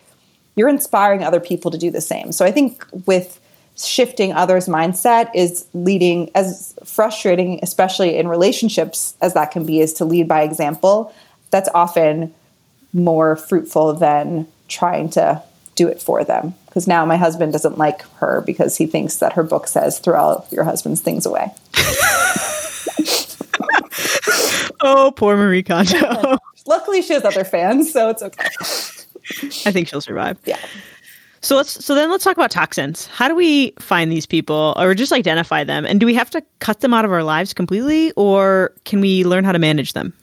[SPEAKER 1] you're inspiring other people to do the same. So I think with shifting others' mindset is leading as frustrating, especially in relationships as that can be, is to lead by example. That's often more fruitful than trying to do it for them. Because now my husband doesn't like her because he thinks that her book says throw all your husband's things away.
[SPEAKER 2] oh, poor Marie Kondo.
[SPEAKER 1] Luckily, she has other fans, so it's okay.
[SPEAKER 2] I think she'll survive.
[SPEAKER 1] Yeah.
[SPEAKER 2] So let's so then let's talk about toxins. How do we find these people or just identify them? And do we have to cut them out of our lives completely or can we learn how to manage them?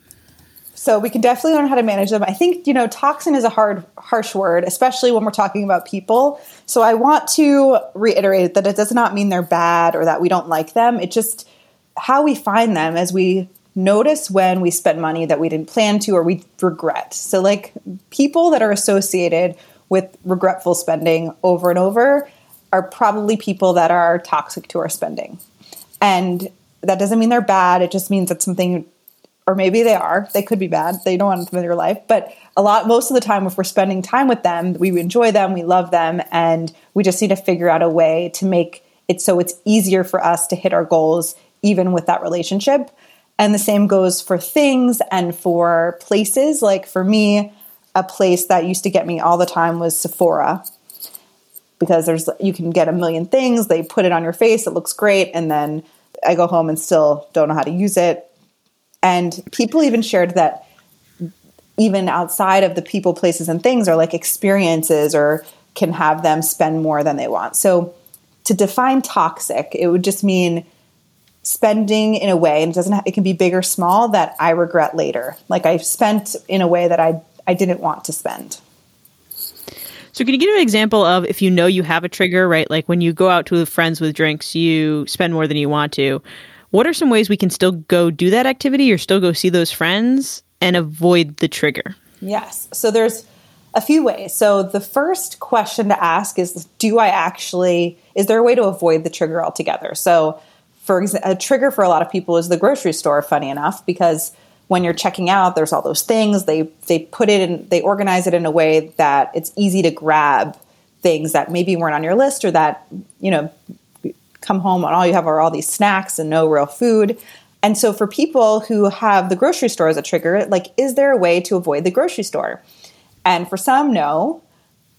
[SPEAKER 1] So we can definitely learn how to manage them. I think, you know, toxin is a hard, harsh word, especially when we're talking about people. So I want to reiterate that it does not mean they're bad or that we don't like them. It just how we find them as we notice when we spend money that we didn't plan to or we regret. So like people that are associated with regretful spending over and over are probably people that are toxic to our spending. And that doesn't mean they're bad. It just means that something or maybe they are. They could be bad. They don't want them in your life. But a lot, most of the time, if we're spending time with them, we enjoy them, we love them, and we just need to figure out a way to make it so it's easier for us to hit our goals, even with that relationship. And the same goes for things and for places. Like for me, a place that used to get me all the time was Sephora because there's you can get a million things. They put it on your face, it looks great, and then I go home and still don't know how to use it and people even shared that even outside of the people, places, and things are like experiences or can have them spend more than they want. So to define toxic, it would just mean spending in a way, and it doesn't have, it can be big or small that I regret later. Like I spent in a way that I I didn't want to spend.
[SPEAKER 2] So, can you give an example of if you know you have a trigger, right? Like when you go out to friends with drinks, you spend more than you want to. What are some ways we can still go do that activity or still go see those friends and avoid the trigger?
[SPEAKER 1] Yes. So there's a few ways. So the first question to ask is do I actually is there a way to avoid the trigger altogether? So for a trigger for a lot of people is the grocery store funny enough because when you're checking out there's all those things they they put it in they organize it in a way that it's easy to grab things that maybe weren't on your list or that, you know, come home and all you have are all these snacks and no real food. And so for people who have the grocery store as a trigger, like, is there a way to avoid the grocery store? And for some, no.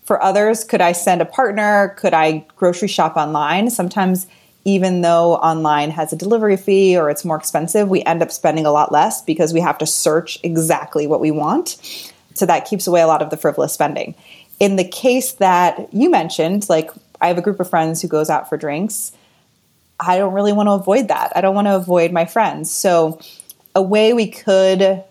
[SPEAKER 1] For others, could I send a partner? Could I grocery shop online? Sometimes, even though online has a delivery fee or it's more expensive, we end up spending a lot less because we have to search exactly what we want. So that keeps away a lot of the frivolous spending. In the case that you mentioned, like I have a group of friends who goes out for drinks I don't really want to avoid that. I don't want to avoid my friends. So, a way we could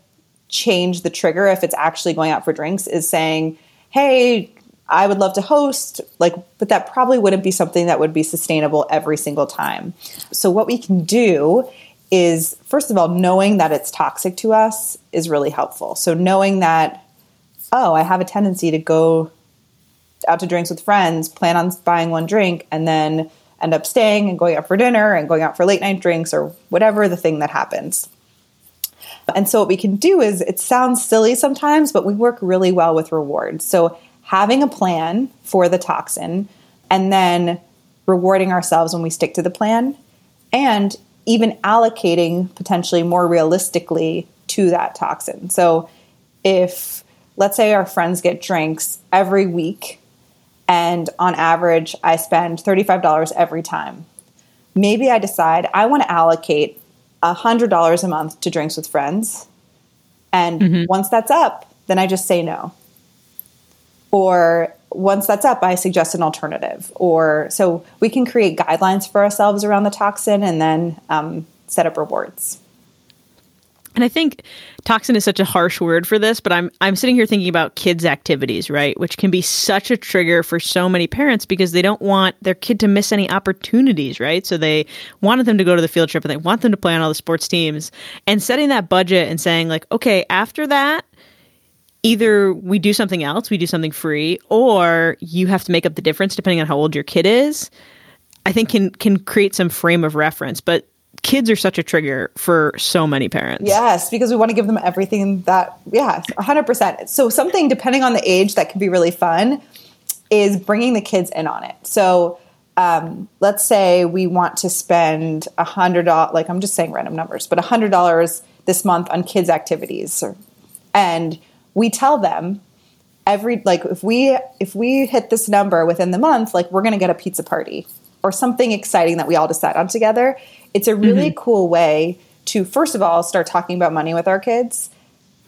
[SPEAKER 1] change the trigger if it's actually going out for drinks is saying, hey, I would love to host, like, but that probably wouldn't be something that would be sustainable every single time. So, what we can do is, first of all, knowing that it's toxic to us is really helpful. So, knowing that, oh, I have a tendency to go out to drinks with friends, plan on buying one drink, and then end up staying and going out for dinner and going out for late night drinks or whatever the thing that happens. And so, what we can do is it sounds silly sometimes, but we work really well with rewards. So, having a plan for the toxin and then rewarding ourselves when we stick to the plan and even allocating potentially more realistically to that toxin. So, if let's say our friends get drinks every week and on average, I spend $35 every time. Maybe I decide I want to allocate $100 a month to drinks with friends. And mm-hmm. once that's up, then I just say no. Or once that's up, I suggest an alternative. Or so we can create guidelines for ourselves around the toxin and then um, set up rewards.
[SPEAKER 2] And I think toxin is such a harsh word for this, but I'm I'm sitting here thinking about kids' activities, right? Which can be such a trigger for so many parents because they don't want their kid to miss any opportunities, right? So they wanted them to go to the field trip and they want them to play on all the sports teams. And setting that budget and saying, like, okay, after that, either we do something else, we do something free, or you have to make up the difference depending on how old your kid is. I think can can create some frame of reference. But kids are such a trigger for so many parents.
[SPEAKER 1] Yes, because we want to give them everything that, yeah, 100%. So, something depending on the age that can be really fun is bringing the kids in on it. So, um, let's say we want to spend a hundred dollars, like I'm just saying random numbers, but a hundred dollars this month on kids' activities, or, and we tell them every like if we if we hit this number within the month, like we're going to get a pizza party or something exciting that we all decide on together. It's a really mm-hmm. cool way to, first of all, start talking about money with our kids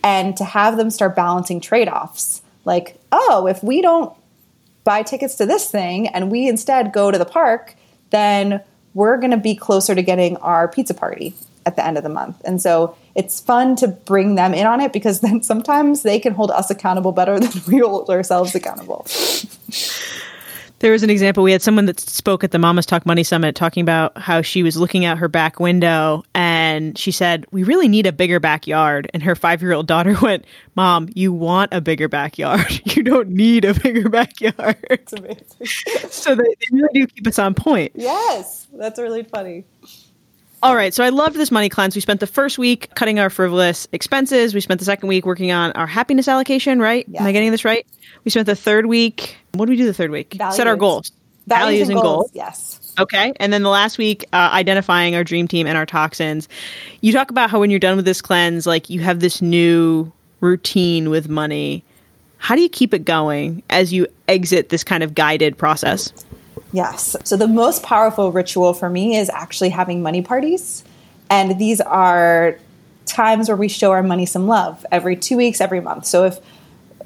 [SPEAKER 1] and to have them start balancing trade offs. Like, oh, if we don't buy tickets to this thing and we instead go to the park, then we're going to be closer to getting our pizza party at the end of the month. And so it's fun to bring them in on it because then sometimes they can hold us accountable better than we hold ourselves accountable.
[SPEAKER 2] There was an example. We had someone that spoke at the Mamas Talk Money Summit talking about how she was looking out her back window and she said, We really need a bigger backyard. And her five year old daughter went, Mom, you want a bigger backyard. You don't need a bigger backyard. It's amazing. so they, they really do keep us on point.
[SPEAKER 1] Yes, that's really funny.
[SPEAKER 2] All right, so I loved this money cleanse. We spent the first week cutting our frivolous expenses. We spent the second week working on our happiness allocation, right? Am I getting this right? We spent the third week. What do we do the third week? Values. Set our goals.
[SPEAKER 1] Values, Values and, goals. goals. Yes.
[SPEAKER 2] Okay. And then the last week, uh, identifying our dream team and our toxins. You talk about how when you're done with this cleanse, like you have this new routine with money. How do you keep it going as you exit this kind of guided process?
[SPEAKER 1] Yes. So the most powerful ritual for me is actually having money parties. And these are times where we show our money some love every two weeks, every month. So if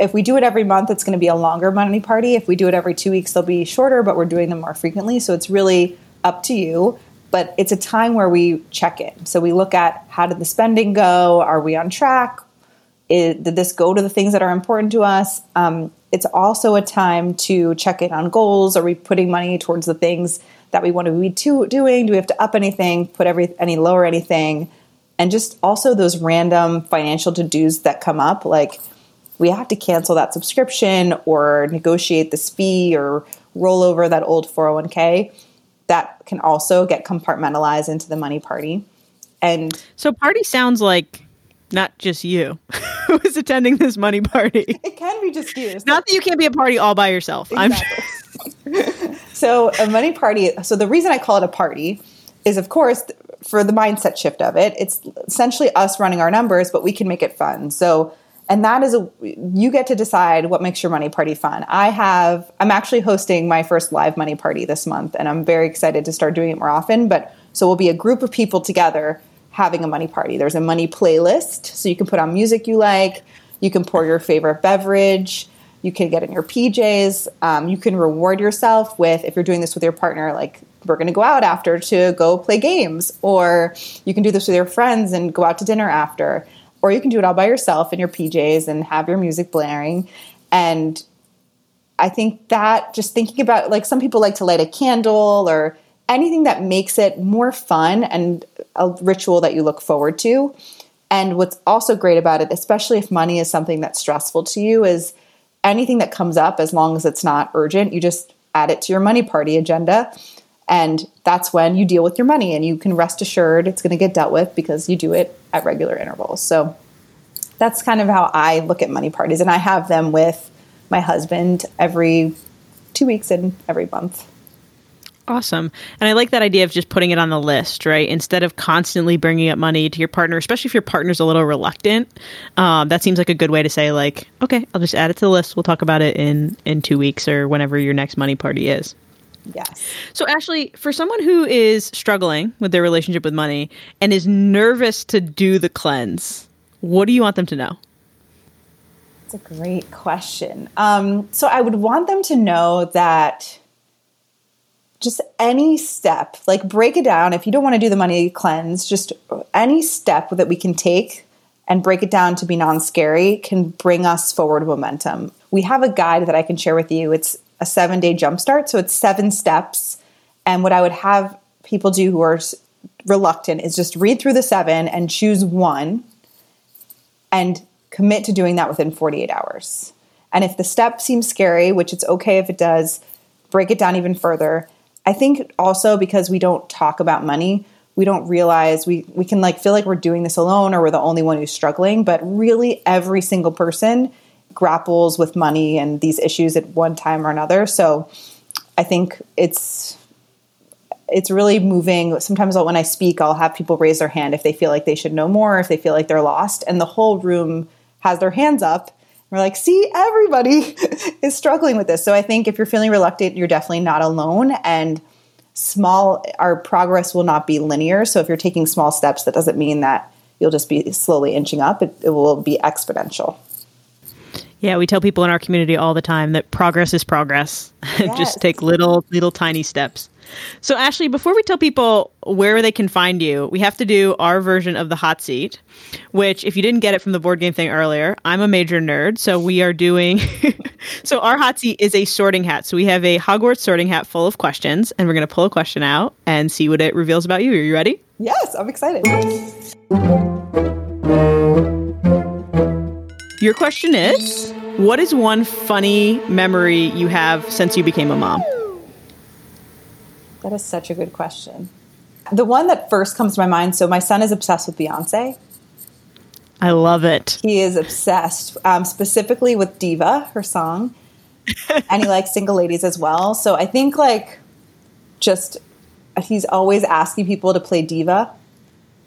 [SPEAKER 1] if we do it every month, it's going to be a longer money party. If we do it every two weeks, they'll be shorter, but we're doing them more frequently. So it's really up to you. But it's a time where we check in. So we look at how did the spending go? Are we on track? Did this go to the things that are important to us? Um, it's also a time to check in on goals. Are we putting money towards the things that we want to be to, doing? Do we have to up anything, put every any lower anything? And just also those random financial to dos that come up, like we have to cancel that subscription or negotiate this fee or roll over that old 401k. That can also get compartmentalized into the money party. And
[SPEAKER 2] so, party sounds like not just you who is attending this money party.
[SPEAKER 1] It can be just you.
[SPEAKER 2] Not that you can't be a party all by yourself. Exactly.
[SPEAKER 1] so a money party. So the reason I call it a party is, of course, for the mindset shift of it. It's essentially us running our numbers, but we can make it fun. So and that is a you get to decide what makes your money party fun i have i'm actually hosting my first live money party this month and i'm very excited to start doing it more often but so we'll be a group of people together having a money party there's a money playlist so you can put on music you like you can pour your favorite beverage you can get in your pjs um, you can reward yourself with if you're doing this with your partner like we're going to go out after to go play games or you can do this with your friends and go out to dinner after or you can do it all by yourself in your PJs and have your music blaring. And I think that just thinking about like some people like to light a candle or anything that makes it more fun and a ritual that you look forward to. And what's also great about it, especially if money is something that's stressful to you, is anything that comes up, as long as it's not urgent, you just add it to your money party agenda. And that's when you deal with your money and you can rest assured it's going to get dealt with because you do it at regular intervals. So that's kind of how I look at money parties. And I have them with my husband every two weeks and every month.
[SPEAKER 2] Awesome. And I like that idea of just putting it on the list, right? Instead of constantly bringing up money to your partner, especially if your partner's a little reluctant. Um, that seems like a good way to say, like, okay, I'll just add it to the list. We'll talk about it in in two weeks or whenever your next money party is.
[SPEAKER 1] Yes.
[SPEAKER 2] So, Ashley, for someone who is struggling with their relationship with money and is nervous to do the cleanse, what do you want them to know?
[SPEAKER 1] That's a great question. Um, so, I would want them to know that just any step, like break it down. If you don't want to do the money cleanse, just any step that we can take and break it down to be non scary can bring us forward momentum. We have a guide that I can share with you. It's a seven day jumpstart. So it's seven steps. And what I would have people do who are reluctant is just read through the seven and choose one and commit to doing that within 48 hours. And if the step seems scary, which it's okay if it does, break it down even further. I think also because we don't talk about money, we don't realize we, we can like feel like we're doing this alone or we're the only one who's struggling, but really every single person grapples with money and these issues at one time or another. So I think it's it's really moving. Sometimes when I speak, I'll have people raise their hand if they feel like they should know more, if they feel like they're lost, and the whole room has their hands up. We're like, see, everybody is struggling with this. So I think if you're feeling reluctant, you're definitely not alone. And small, our progress will not be linear. So if you're taking small steps, that doesn't mean that you'll just be slowly inching up. It, it will be exponential.
[SPEAKER 2] Yeah, we tell people in our community all the time that progress is progress. Yes. Just take little, little tiny steps. So, Ashley, before we tell people where they can find you, we have to do our version of the hot seat, which, if you didn't get it from the board game thing earlier, I'm a major nerd. So, we are doing. so, our hot seat is a sorting hat. So, we have a Hogwarts sorting hat full of questions, and we're going to pull a question out and see what it reveals about you. Are you ready?
[SPEAKER 1] Yes, I'm excited.
[SPEAKER 2] Your question is What is one funny memory you have since you became a mom?
[SPEAKER 1] That is such a good question. The one that first comes to my mind so, my son is obsessed with Beyonce.
[SPEAKER 2] I love it.
[SPEAKER 1] He is obsessed, um, specifically with Diva, her song. and he likes single ladies as well. So I think, like, just he's always asking people to play Diva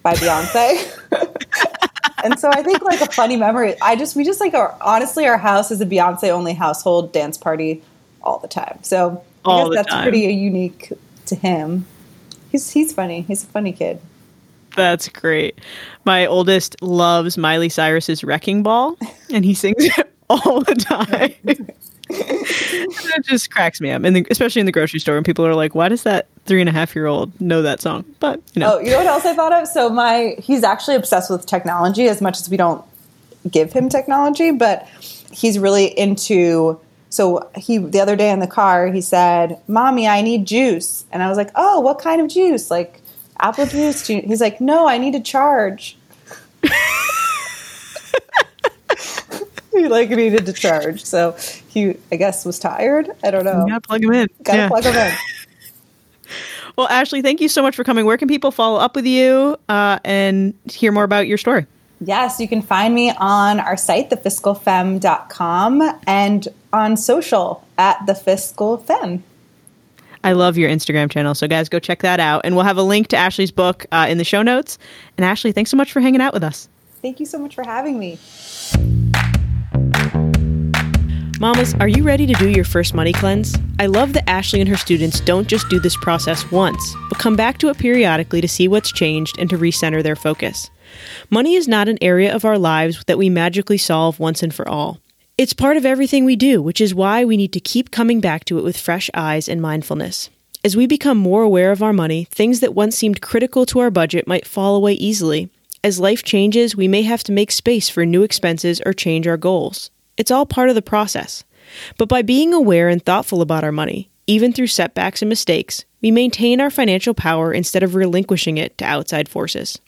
[SPEAKER 1] by Beyonce. and so I think like a funny memory. I just we just like our honestly our house is a Beyonce only household dance party all the time. So I guess that's time. pretty unique to him. He's he's funny. He's a funny kid.
[SPEAKER 2] That's great. My oldest loves Miley Cyrus's Wrecking Ball, and he sings it all the time. it just cracks me up, and especially in the grocery store, when people are like, "Why does that three and a half year old know that song?" But you know,
[SPEAKER 1] oh, you know what else I thought of? So my he's actually obsessed with technology as much as we don't give him technology, but he's really into. So he the other day in the car, he said, "Mommy, I need juice," and I was like, "Oh, what kind of juice? Like apple juice?" He's like, "No, I need to charge." he like needed to charge. So he, I guess, was tired. I don't know.
[SPEAKER 2] You gotta plug him in.
[SPEAKER 1] Gotta yeah. plug him in.
[SPEAKER 2] well, Ashley, thank you so much for coming. Where can people follow up with you uh, and hear more about your story?
[SPEAKER 1] Yes, you can find me on our site, thefiscalfemme.com, and on social at the Fiscal thefiscalfemme.
[SPEAKER 2] I love your Instagram channel. So, guys, go check that out. And we'll have a link to Ashley's book uh, in the show notes. And, Ashley, thanks so much for hanging out with us.
[SPEAKER 1] Thank you so much for having me.
[SPEAKER 2] Mamas, are you ready to do your first money cleanse? I love that Ashley and her students don't just do this process once, but come back to it periodically to see what's changed and to recenter their focus. Money is not an area of our lives that we magically solve once and for all. It's part of everything we do, which is why we need to keep coming back to it with fresh eyes and mindfulness. As we become more aware of our money, things that once seemed critical to our budget might fall away easily. As life changes, we may have to make space for new expenses or change our goals. It's all part of the process. But by being aware and thoughtful about our money, even through setbacks and mistakes, we maintain our financial power instead of relinquishing it to outside forces.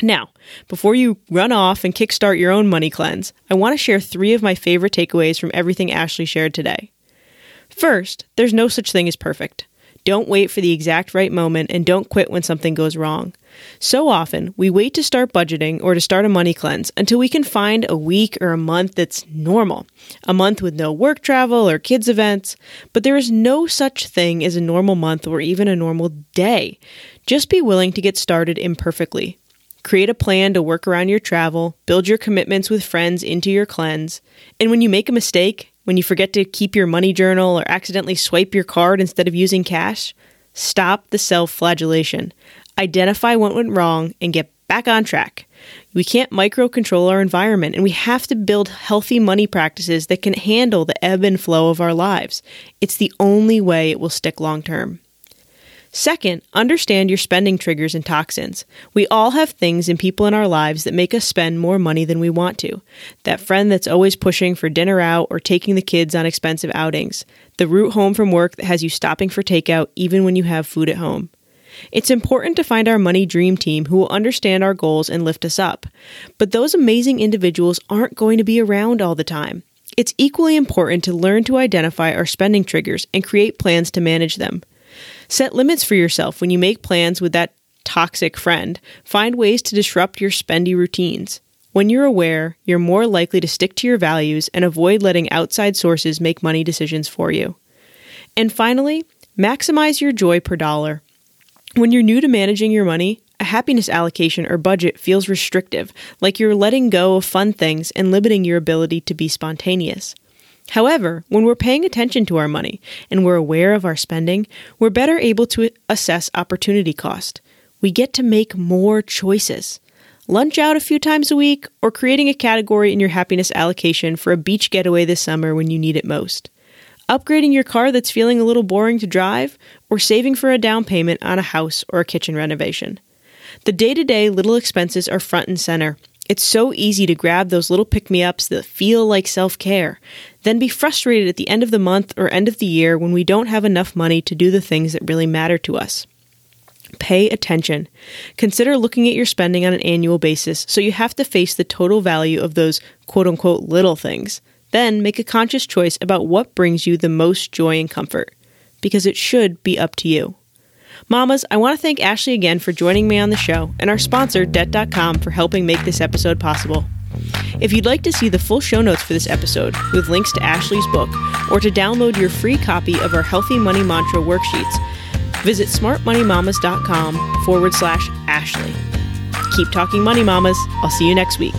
[SPEAKER 2] Now, before you run off and kickstart your own money cleanse, I want to share three of my favorite takeaways from everything Ashley shared today. First, there's no such thing as perfect. Don't wait for the exact right moment and don't quit when something goes wrong. So often, we wait to start budgeting or to start a money cleanse until we can find a week or a month that's normal, a month with no work travel or kids' events. But there is no such thing as a normal month or even a normal day. Just be willing to get started imperfectly. Create a plan to work around your travel, build your commitments with friends into your cleanse, and when you make a mistake, when you forget to keep your money journal or accidentally swipe your card instead of using cash, stop the self flagellation. Identify what went wrong and get back on track. We can't micro control our environment, and we have to build healthy money practices that can handle the ebb and flow of our lives. It's the only way it will stick long term. Second, understand your spending triggers and toxins. We all have things and people in our lives that make us spend more money than we want to. That friend that's always pushing for dinner out or taking the kids on expensive outings. The route home from work that has you stopping for takeout even when you have food at home. It's important to find our money dream team who will understand our goals and lift us up. But those amazing individuals aren't going to be around all the time. It's equally important to learn to identify our spending triggers and create plans to manage them. Set limits for yourself when you make plans with that toxic friend. Find ways to disrupt your spendy routines. When you're aware, you're more likely to stick to your values and avoid letting outside sources make money decisions for you. And finally, maximize your joy per dollar. When you're new to managing your money, a happiness allocation or budget feels restrictive, like you're letting go of fun things and limiting your ability to be spontaneous. However, when we're paying attention to our money and we're aware of our spending, we're better able to assess opportunity cost. We get to make more choices. Lunch out a few times a week, or creating a category in your happiness allocation for a beach getaway this summer when you need it most. Upgrading your car that's feeling a little boring to drive, or saving for a down payment on a house or a kitchen renovation. The day to day little expenses are front and center, it's so easy to grab those little pick me ups that feel like self care, then be frustrated at the end of the month or end of the year when we don't have enough money to do the things that really matter to us. Pay attention. Consider looking at your spending on an annual basis so you have to face the total value of those quote unquote little things. Then make a conscious choice about what brings you the most joy and comfort, because it should be up to you. Mamas, I want to thank Ashley again for joining me on the show and our sponsor, Debt.com, for helping make this episode possible. If you'd like to see the full show notes for this episode, with links to Ashley's book, or to download your free copy of our Healthy Money Mantra worksheets, visit smartmoneymamas.com forward slash Ashley. Keep talking money, mamas. I'll see you next week.